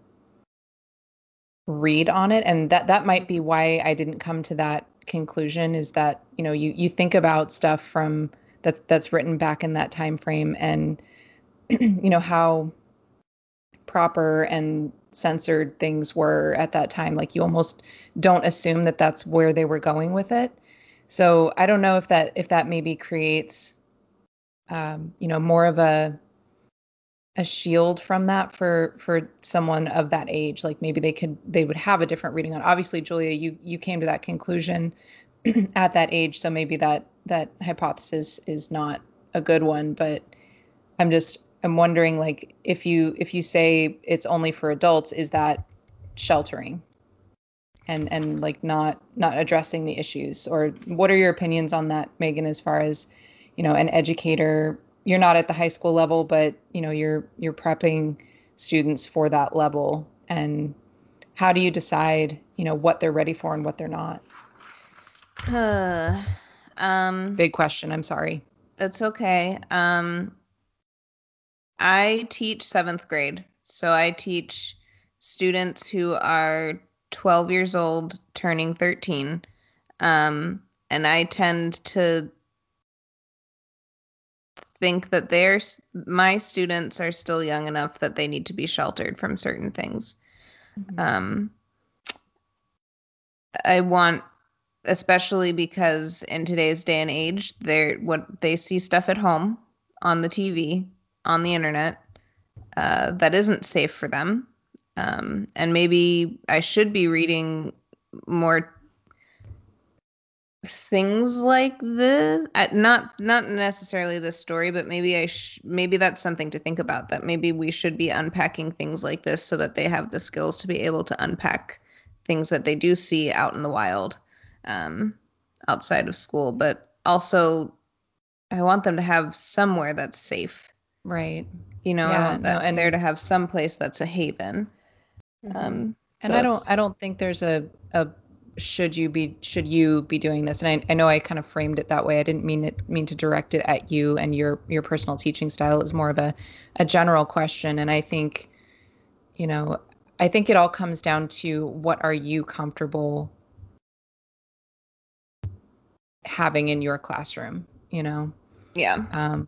S3: read on it. And that that might be why i didn't come to that conclusion is that you know you you think about stuff from that's that's written back in that time frame and you know how proper and censored things were at that time. Like you almost don't assume that that's where they were going with it so i don't know if that if that maybe creates um, you know more of a a shield from that for for someone of that age. Like maybe they could they would have a different reading on obviously julia you you came to that conclusion at that age so maybe that that hypothesis is not a good one. But i'm just i'm wondering like if you if you say it's only for adults is that sheltering and and like not not addressing the issues? Or what are your opinions on that megan as far as you know an educator? You're not at the high school level but you know you're you're prepping students for that level. And how do you decide you know what they're ready for and what they're not?
S4: Uh, um,
S3: big question. I'm sorry.
S4: That's okay. Um, I teach seventh grade. So I teach students who are 12 years old, turning 13. Um, and I tend to think that they're, my students are still young enough that they need to be sheltered from certain things. Um, I want, especially because in today's day and age, they're what they see stuff at home on the TV, on the internet, uh, that isn't safe for them. Um, and maybe I should be reading more things like this uh, not not necessarily this story but maybe i sh- maybe that's something to think about that maybe we should be unpacking things like this so that they have the skills to be able to unpack things that they do see out in the wild um, outside of school. But also i want them to have somewhere that's safe.
S3: Right.
S4: You know
S3: Yeah,
S4: I want that
S3: no, and-
S4: there to have some place that's a haven
S2: Mm-hmm.
S4: um
S3: and
S4: so
S3: i don't i don't think there's a a should you be should you be doing this? And I, I know i kind of framed it that way. I didn't mean it mean to direct it at you and your your personal teaching style. It was more of a a general question. And i think you know i think it all comes down to what are you comfortable having in your classroom you know?
S4: Yeah.
S3: Um,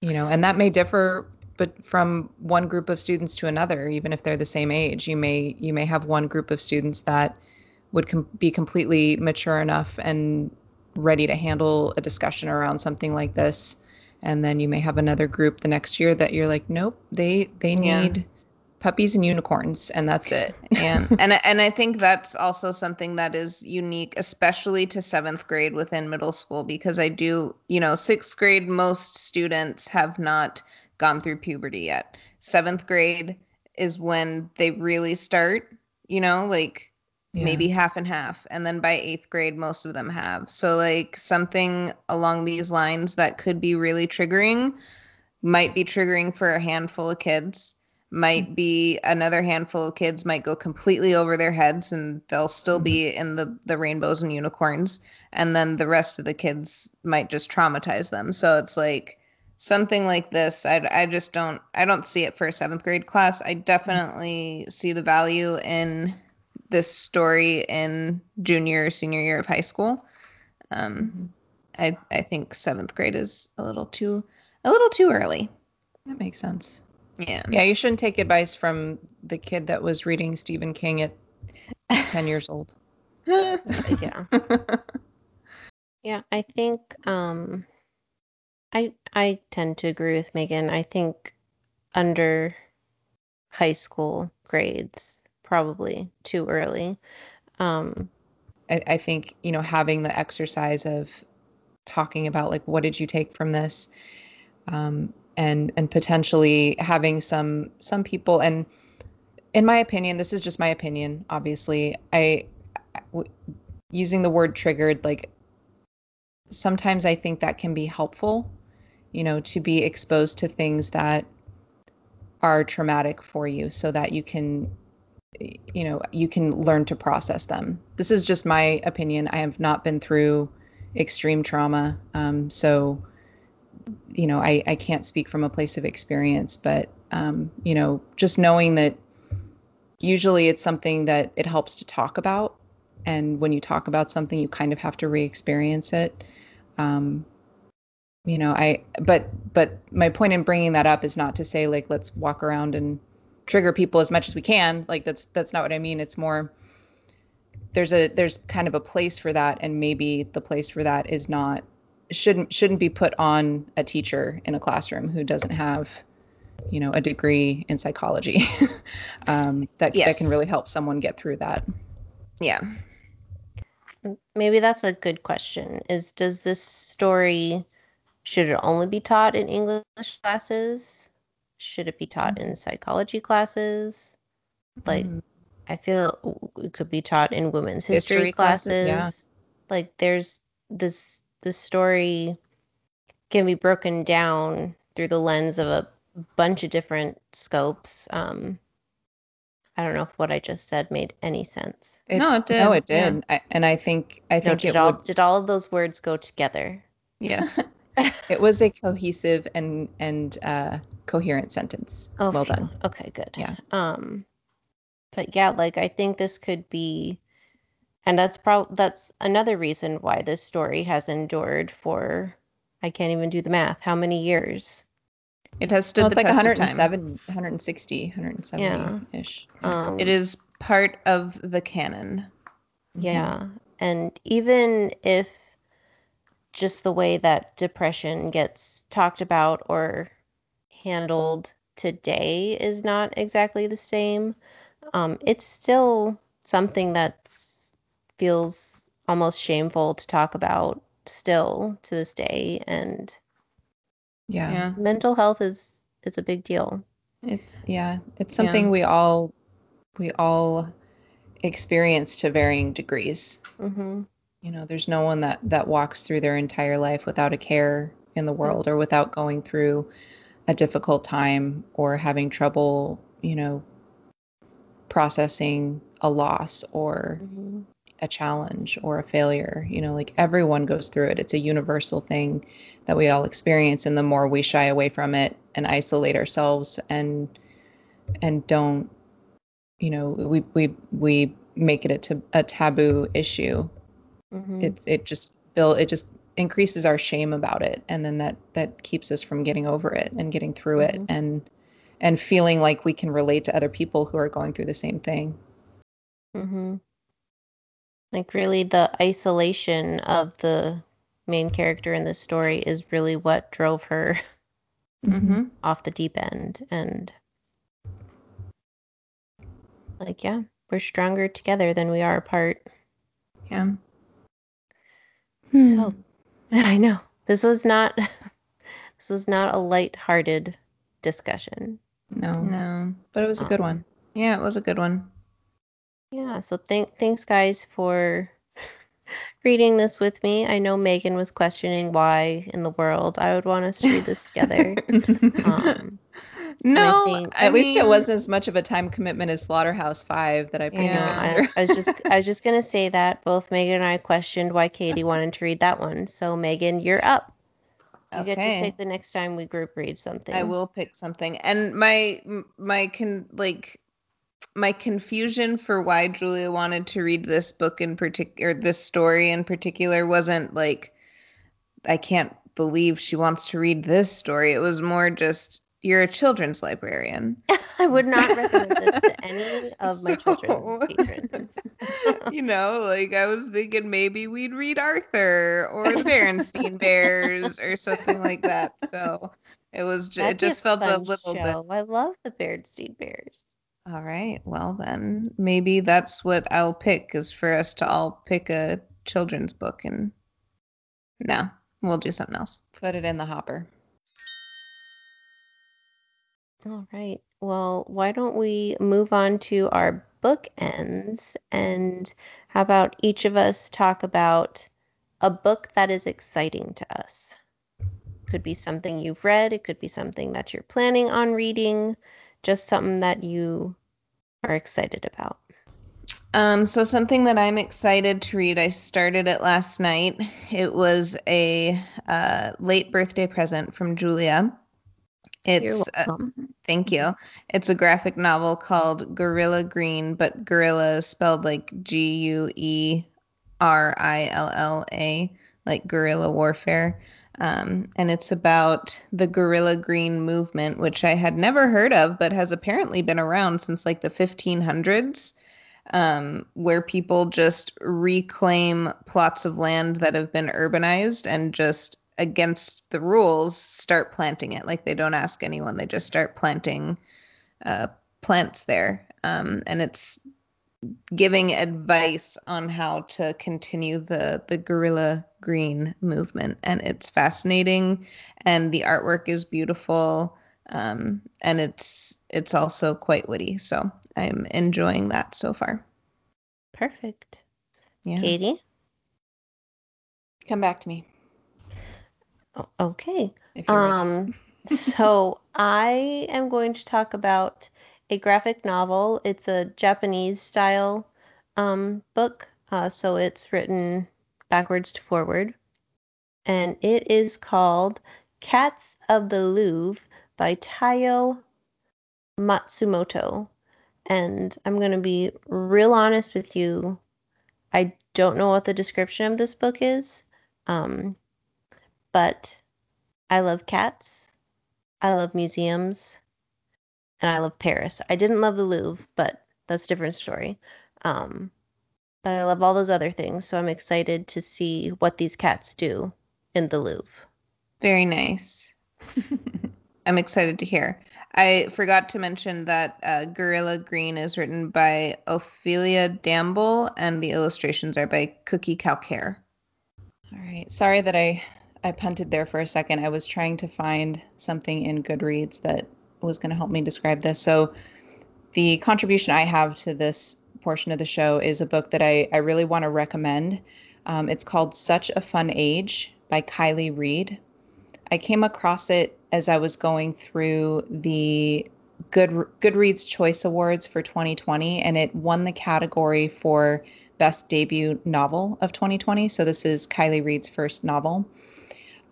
S3: you know and that may differ but from one group of students to another even if they're the same age you may you may have one group of students that would com- be completely mature enough and ready to handle a discussion around something like this. And then you may have another group the next year that you're like nope they they
S4: Yeah.
S3: need puppies and unicorns and that's it.
S4: And I- and i think that's also something that is unique especially to seventh grade within middle school because i do you know sixth grade most students have not gone through puberty yet. Seventh grade is when they really start you know like
S3: Yeah.
S4: maybe half and half. And then by eighth grade most of them have. So like something along these lines that could be really triggering might be triggering for a handful of kids. Might be another handful of kids might go completely over their heads and they'll still be mm-hmm. in the the rainbows and unicorns. And then the rest of the kids might just traumatize them. So it's like something like this i, I just don't i don't see it for a seventh grade class i definitely see the value in this story in junior or senior year of high school um, I I think seventh grade is a little too a little too early.
S3: That makes sense.
S4: Yeah.
S3: Yeah, you shouldn't take advice from the kid that was reading Stephen King at 10 years old.
S2: yeah. Yeah, I think um I I tend to agree with Megan. I think under high school grades probably too early. Um
S3: I, I think, you know, having the exercise of talking about like what did you take from this? Um, and and potentially having some some people and in my opinion, this is just my opinion, obviously. I using the word triggered like sometimes I think that can be helpful, you know, to be exposed to things that are traumatic for you so that you can you know you can learn to process them. This is just my opinion. I have not been through extreme trauma. Um, so you know I, I can't speak from a place of experience but um, you know just knowing that usually it's something that it helps to talk about. And when you talk about something you kind of have to re-experience it. Um, you know i but but my point in bringing that up is not to say like let's walk around and trigger people as much as we can like that's that's not what i mean it's more there's a there's kind of a place for that and maybe the place for that is not shouldn't shouldn't be put on a teacher in a classroom who doesn't have you know a degree in psychology um, that
S4: Yes.
S3: that can really help someone get through that
S4: Yeah.
S2: maybe that's a good question. Is does this story should it only be taught in English classes? Should it be taught in psychology classes? Like
S3: Mm.
S2: I feel it could be taught in women's history,
S3: History
S2: classes.
S3: classes, yeah.
S2: Like there's this this story can be broken down through the lens of a bunch of different scopes. Um, I don't know if what I just said made any sense.
S3: It-
S4: No, it did.
S3: no it did I, and i think i
S2: No,
S3: think
S2: did
S3: it
S2: all
S3: would
S2: did all of those words go together?
S4: Yes.
S3: it was a cohesive and and uh, coherent sentence
S2: Oh,
S3: well done
S2: Okay, good.
S3: Yeah.
S2: Um, but yeah, like I think this could be, and that's probably that's another reason why this story has endured for, I can't even do the math. How many years?
S4: It has stood
S3: well,
S4: the
S3: like
S4: test of time.
S3: 107 160 170
S2: Yeah.
S3: ish
S2: Um,
S4: It is part of the canon.
S2: Yeah, and even if just the way that depression gets talked about or handled today is not exactly the same, um, it's still something that feels almost shameful to talk about still to this day, and
S3: yeah
S4: Yeah.
S2: mental health is is a big deal.
S3: It, yeah, it's something we all we all experience to varying degrees.
S2: hmm
S3: You know, there's no one that that walks through their entire life without a care in the world or without going through a difficult time or having trouble, you know, processing a loss or
S2: hmm
S3: a challenge or a failure. You know, like everyone goes through it. It's a universal thing that we all experience. And the more we shy away from it and isolate ourselves and and don't, you know, we we we make it a, ta- a taboo issue.
S2: Hmm
S3: It it just build it just increases our shame about it, and then that that keeps us from getting over it and getting through it
S2: Mhm.
S3: and and feeling like we can relate to other people who are going through the same thing.
S2: hmm Like really the isolation of the main character in this story is really what drove her
S4: Mm-hmm.
S2: off the deep end and like yeah, we're stronger together than we are apart.
S4: Yeah.
S2: So I know. This was not this was not a light-hearted discussion.
S3: No,
S4: No.
S3: but it was a good
S2: Um,
S3: one.
S4: Yeah, it was a good one.
S2: Yeah, so thank thanks guys for reading this with me. I know Megan was questioning why in the world I would want us to read this together. Um,
S4: no,
S2: think-
S4: I
S3: At least it wasn't as much of a time commitment as Slaughterhouse Five that I put.
S4: Yeah.
S2: I. I was just I was just gonna say that both Megan and I questioned why Katie wanted to read that one. So Megan, you're up. You get to
S4: Okay.
S2: pick the next time we group read something.
S4: I will pick something. And my my can like my confusion for why Julia wanted to read this book in particular, this story in particular, wasn't like I can't believe she wants to read this story. It was more just you're a children's librarian.
S2: I would not recommend this to any of my
S4: So-
S2: children patrons.
S4: you know, like I was thinking maybe we'd read Arthur or the Berenstein Bears or something like that. So it was ju- it
S2: be
S4: just felt a
S2: fun
S4: little bit.
S2: I love the Beardstein Bears.
S4: all right. Well then, maybe that's what I'll pick is for us to all pick a children's book and no, we'll do something else.
S3: Put it in the hopper.
S2: All right. Well, why don't we move on to our bookends and how about each of us talk about a book that is exciting to us? Could be something you've read, it could be something that you're planning on reading, just something that you are excited about.
S4: Um, so something that I'm excited to read. I started it last night. It was a uh, late birthday present from Julia. It's uh, thank you. It's a graphic novel called Guerrilla Green, but gorilla is spelled like G U E R I L L A, like guerrilla warfare. Um, and it's about the Guerrilla Green movement, which I had never heard of, but has apparently been around since like the 1500s um, where people just reclaim plots of land that have been urbanized and just against the rules start planting it. Like they don't ask anyone, they just start planting uh, plants there. Um, and it's giving advice on how to continue the the guerrilla green movement and it's fascinating and the artwork is beautiful um, and it's it's also quite witty so i'm enjoying that so far
S2: Perfect.
S4: yeah
S2: Katie?
S3: Come back to me
S2: O- Okay.
S3: if you're ready.
S2: Um, so I am going to talk about a graphic novel. It's a Japanese style um, book, uh, so it's written backwards to forward, and it is called Cats of the Louvre by Taiyo Matsumoto. And I'm going to be real honest with you. I don't know what the description of this book is, um, but I love cats. I love museums. And I love Paris. I didn't love the Louvre, but that's a different story. Um, but I love all those other things, so I'm excited to see what these cats do in the Louvre.
S4: very nice i'm excited to hear i forgot to mention that uh, Guerrilla Green is written by ophelia damble and the illustrations are by cookie Kalkair
S3: All right. Sorry that I I punted there for a second. I was trying to find something in Goodreads that was going to help me describe this. So the contribution I have to this portion of the show is a book that I, I really want to recommend. Um, it's called Such a Fun Age by Kiley Reid. I came across it as I was going through the Good Goodreads Choice Awards for 2020, and it won the category for Best Debut Novel of 2020. So this is Kiley Reid's first novel.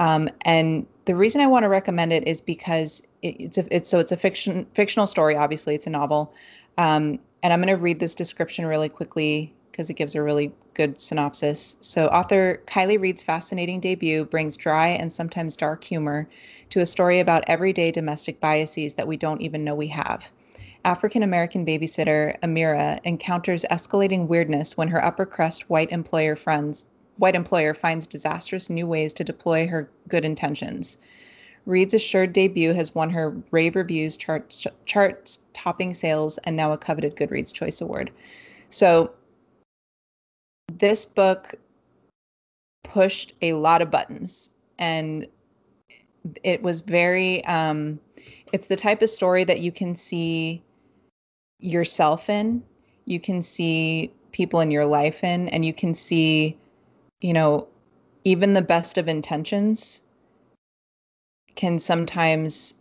S3: Um, and the reason I want to recommend it is because it, it's a, it's so it's a fiction fictional story. Obviously, it's a novel. Um, and I'm going to read this description really quickly because it gives a really good synopsis. So, author Kiley Reid's fascinating debut brings dry and sometimes dark humor to a story about everyday domestic biases that we don't even know we have. African American babysitter Emira encounters escalating weirdness when her upper crust white employer friends white employer finds disastrous new ways to deploy her good intentions. Reid's assured debut has won her rave reviews, charts, charts topping sales, and now a coveted Goodreads Choice Award. So, this book pushed a lot of buttons, and it was very, um, it's the type of story that you can see yourself in, you can see people in your life in, and you can see, you know, even the best of intentions can sometimes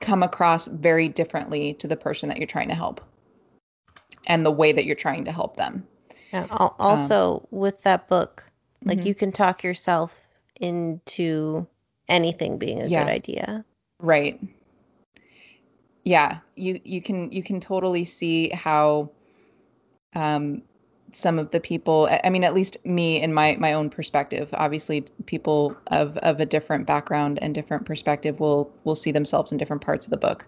S3: come across very differently to the person that you're trying to help and the way that you're trying to help them.
S2: And al- also with that book, like
S3: Mhm.
S2: you can talk yourself into anything being a
S3: Yeah.
S2: good idea.
S3: Right. Yeah, you you can you can totally see how um some of the people I mean at least me in my my own perspective obviously people of of a different background and different perspective will will see themselves in different parts of the book.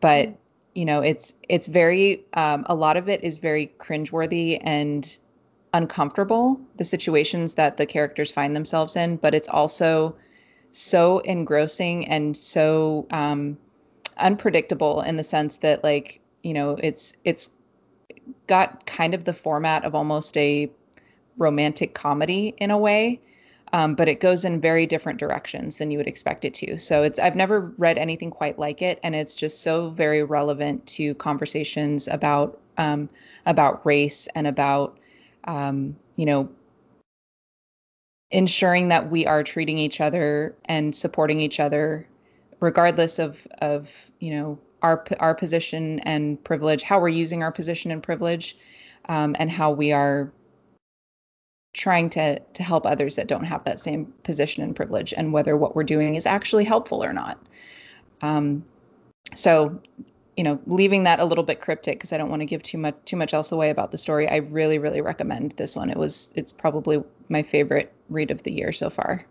S3: But you know it's it's very um, a lot of it is very cringeworthy and uncomfortable the situations that the characters find themselves in but it's also so engrossing and so um, unpredictable in the sense that like you know it's it's got kind of the format of almost a romantic comedy in a way um, but it goes in very different directions than you would expect it to. So it's i've never read anything quite like it and it's just so very relevant to conversations about um, about race and about um, you know ensuring that we are treating each other and supporting each other regardless of of you know our our position and privilege how we're using our position and privilege um, and how we are trying to to help others that don't have that same position and privilege and whether what we're doing is actually helpful or not. Um, so you know leaving that a little bit cryptic because i don't want to give too much too much else away about the story i really really recommend this one. It was it's probably my favorite read of the year so far.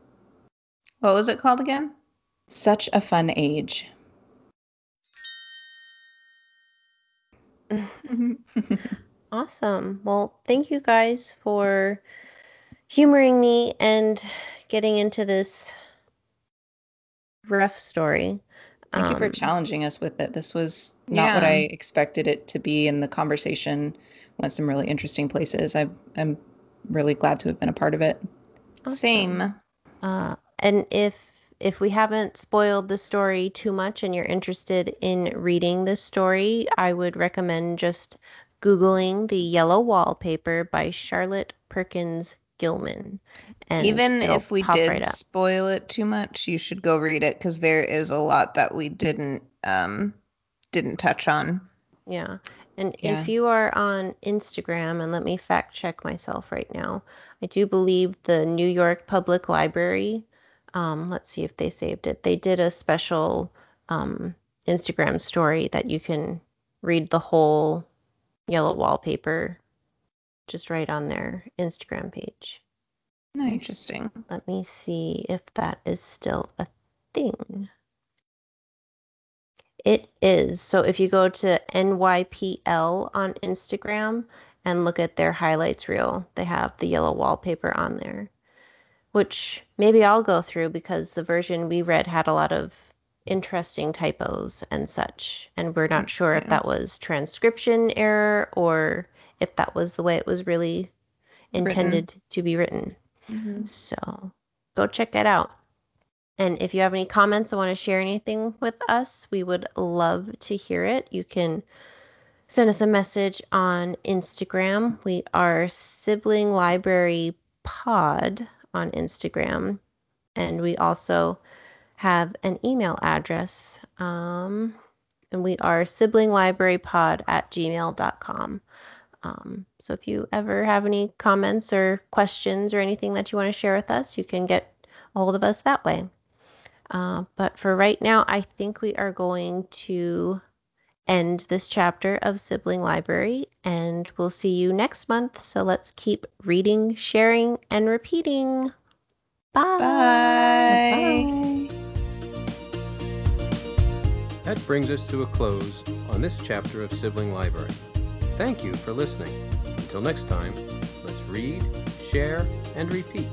S4: What was it called again?
S3: such a fun age
S2: Awesome. Well, thank you guys for humoring me and getting into this rough story.
S3: Thank you for
S2: Um,
S3: challenging us with it. This was not what I expected it to be, and the conversation went some really interesting places. I, I'm really glad to have been a part of it.
S2: awesome.
S4: Same.
S2: Uh, and if if we haven't spoiled the story too much and you're interested in reading this story, I would recommend just googling the yellow wallpaper by Charlotte Perkins Gilman. And
S4: Even if we did
S2: right
S4: spoil it too much, you should go read it because there is a lot that we didn't um didn't touch on.
S2: Yeah. And
S3: Yeah.
S2: if you are on Instagram, and let me fact check myself right now, I do believe the New York Public Library, um, let's see if they saved it. They did a special um, Instagram story that you can read the whole yellow wallpaper just right on their Instagram page.
S3: Nice.
S4: Interesting.
S2: Let me see if that is still a thing. It is. So if you go to NYPL on Instagram and look at their highlights reel, they have the yellow wallpaper on there, which maybe I'll go through because the version we read had a lot of interesting typos and such. And we're not sure if that was transcription error or if that was the way it was really
S4: Written.
S2: intended to be written. Mm-hmm. So go check it out. And if you have any comments or want to share anything with us, we would love to hear it. You can send us a message on Instagram. We are Sibling Library Pod on Instagram. And we also have an email address. Um, and we are siblinglibrarypod at gmail.com. Um, so if you ever have any comments or questions or anything that you want to share with us, you can get a hold of us that way. Uh, but for right now, I think we are going to end this chapter of Sibling Library, and we'll see you next month. So let's keep reading, sharing, and repeating. Bye.
S4: Bye.
S1: That brings us to a close on this chapter of Sibling Library. Thank you for listening. Until next time, let's read, share, and repeat.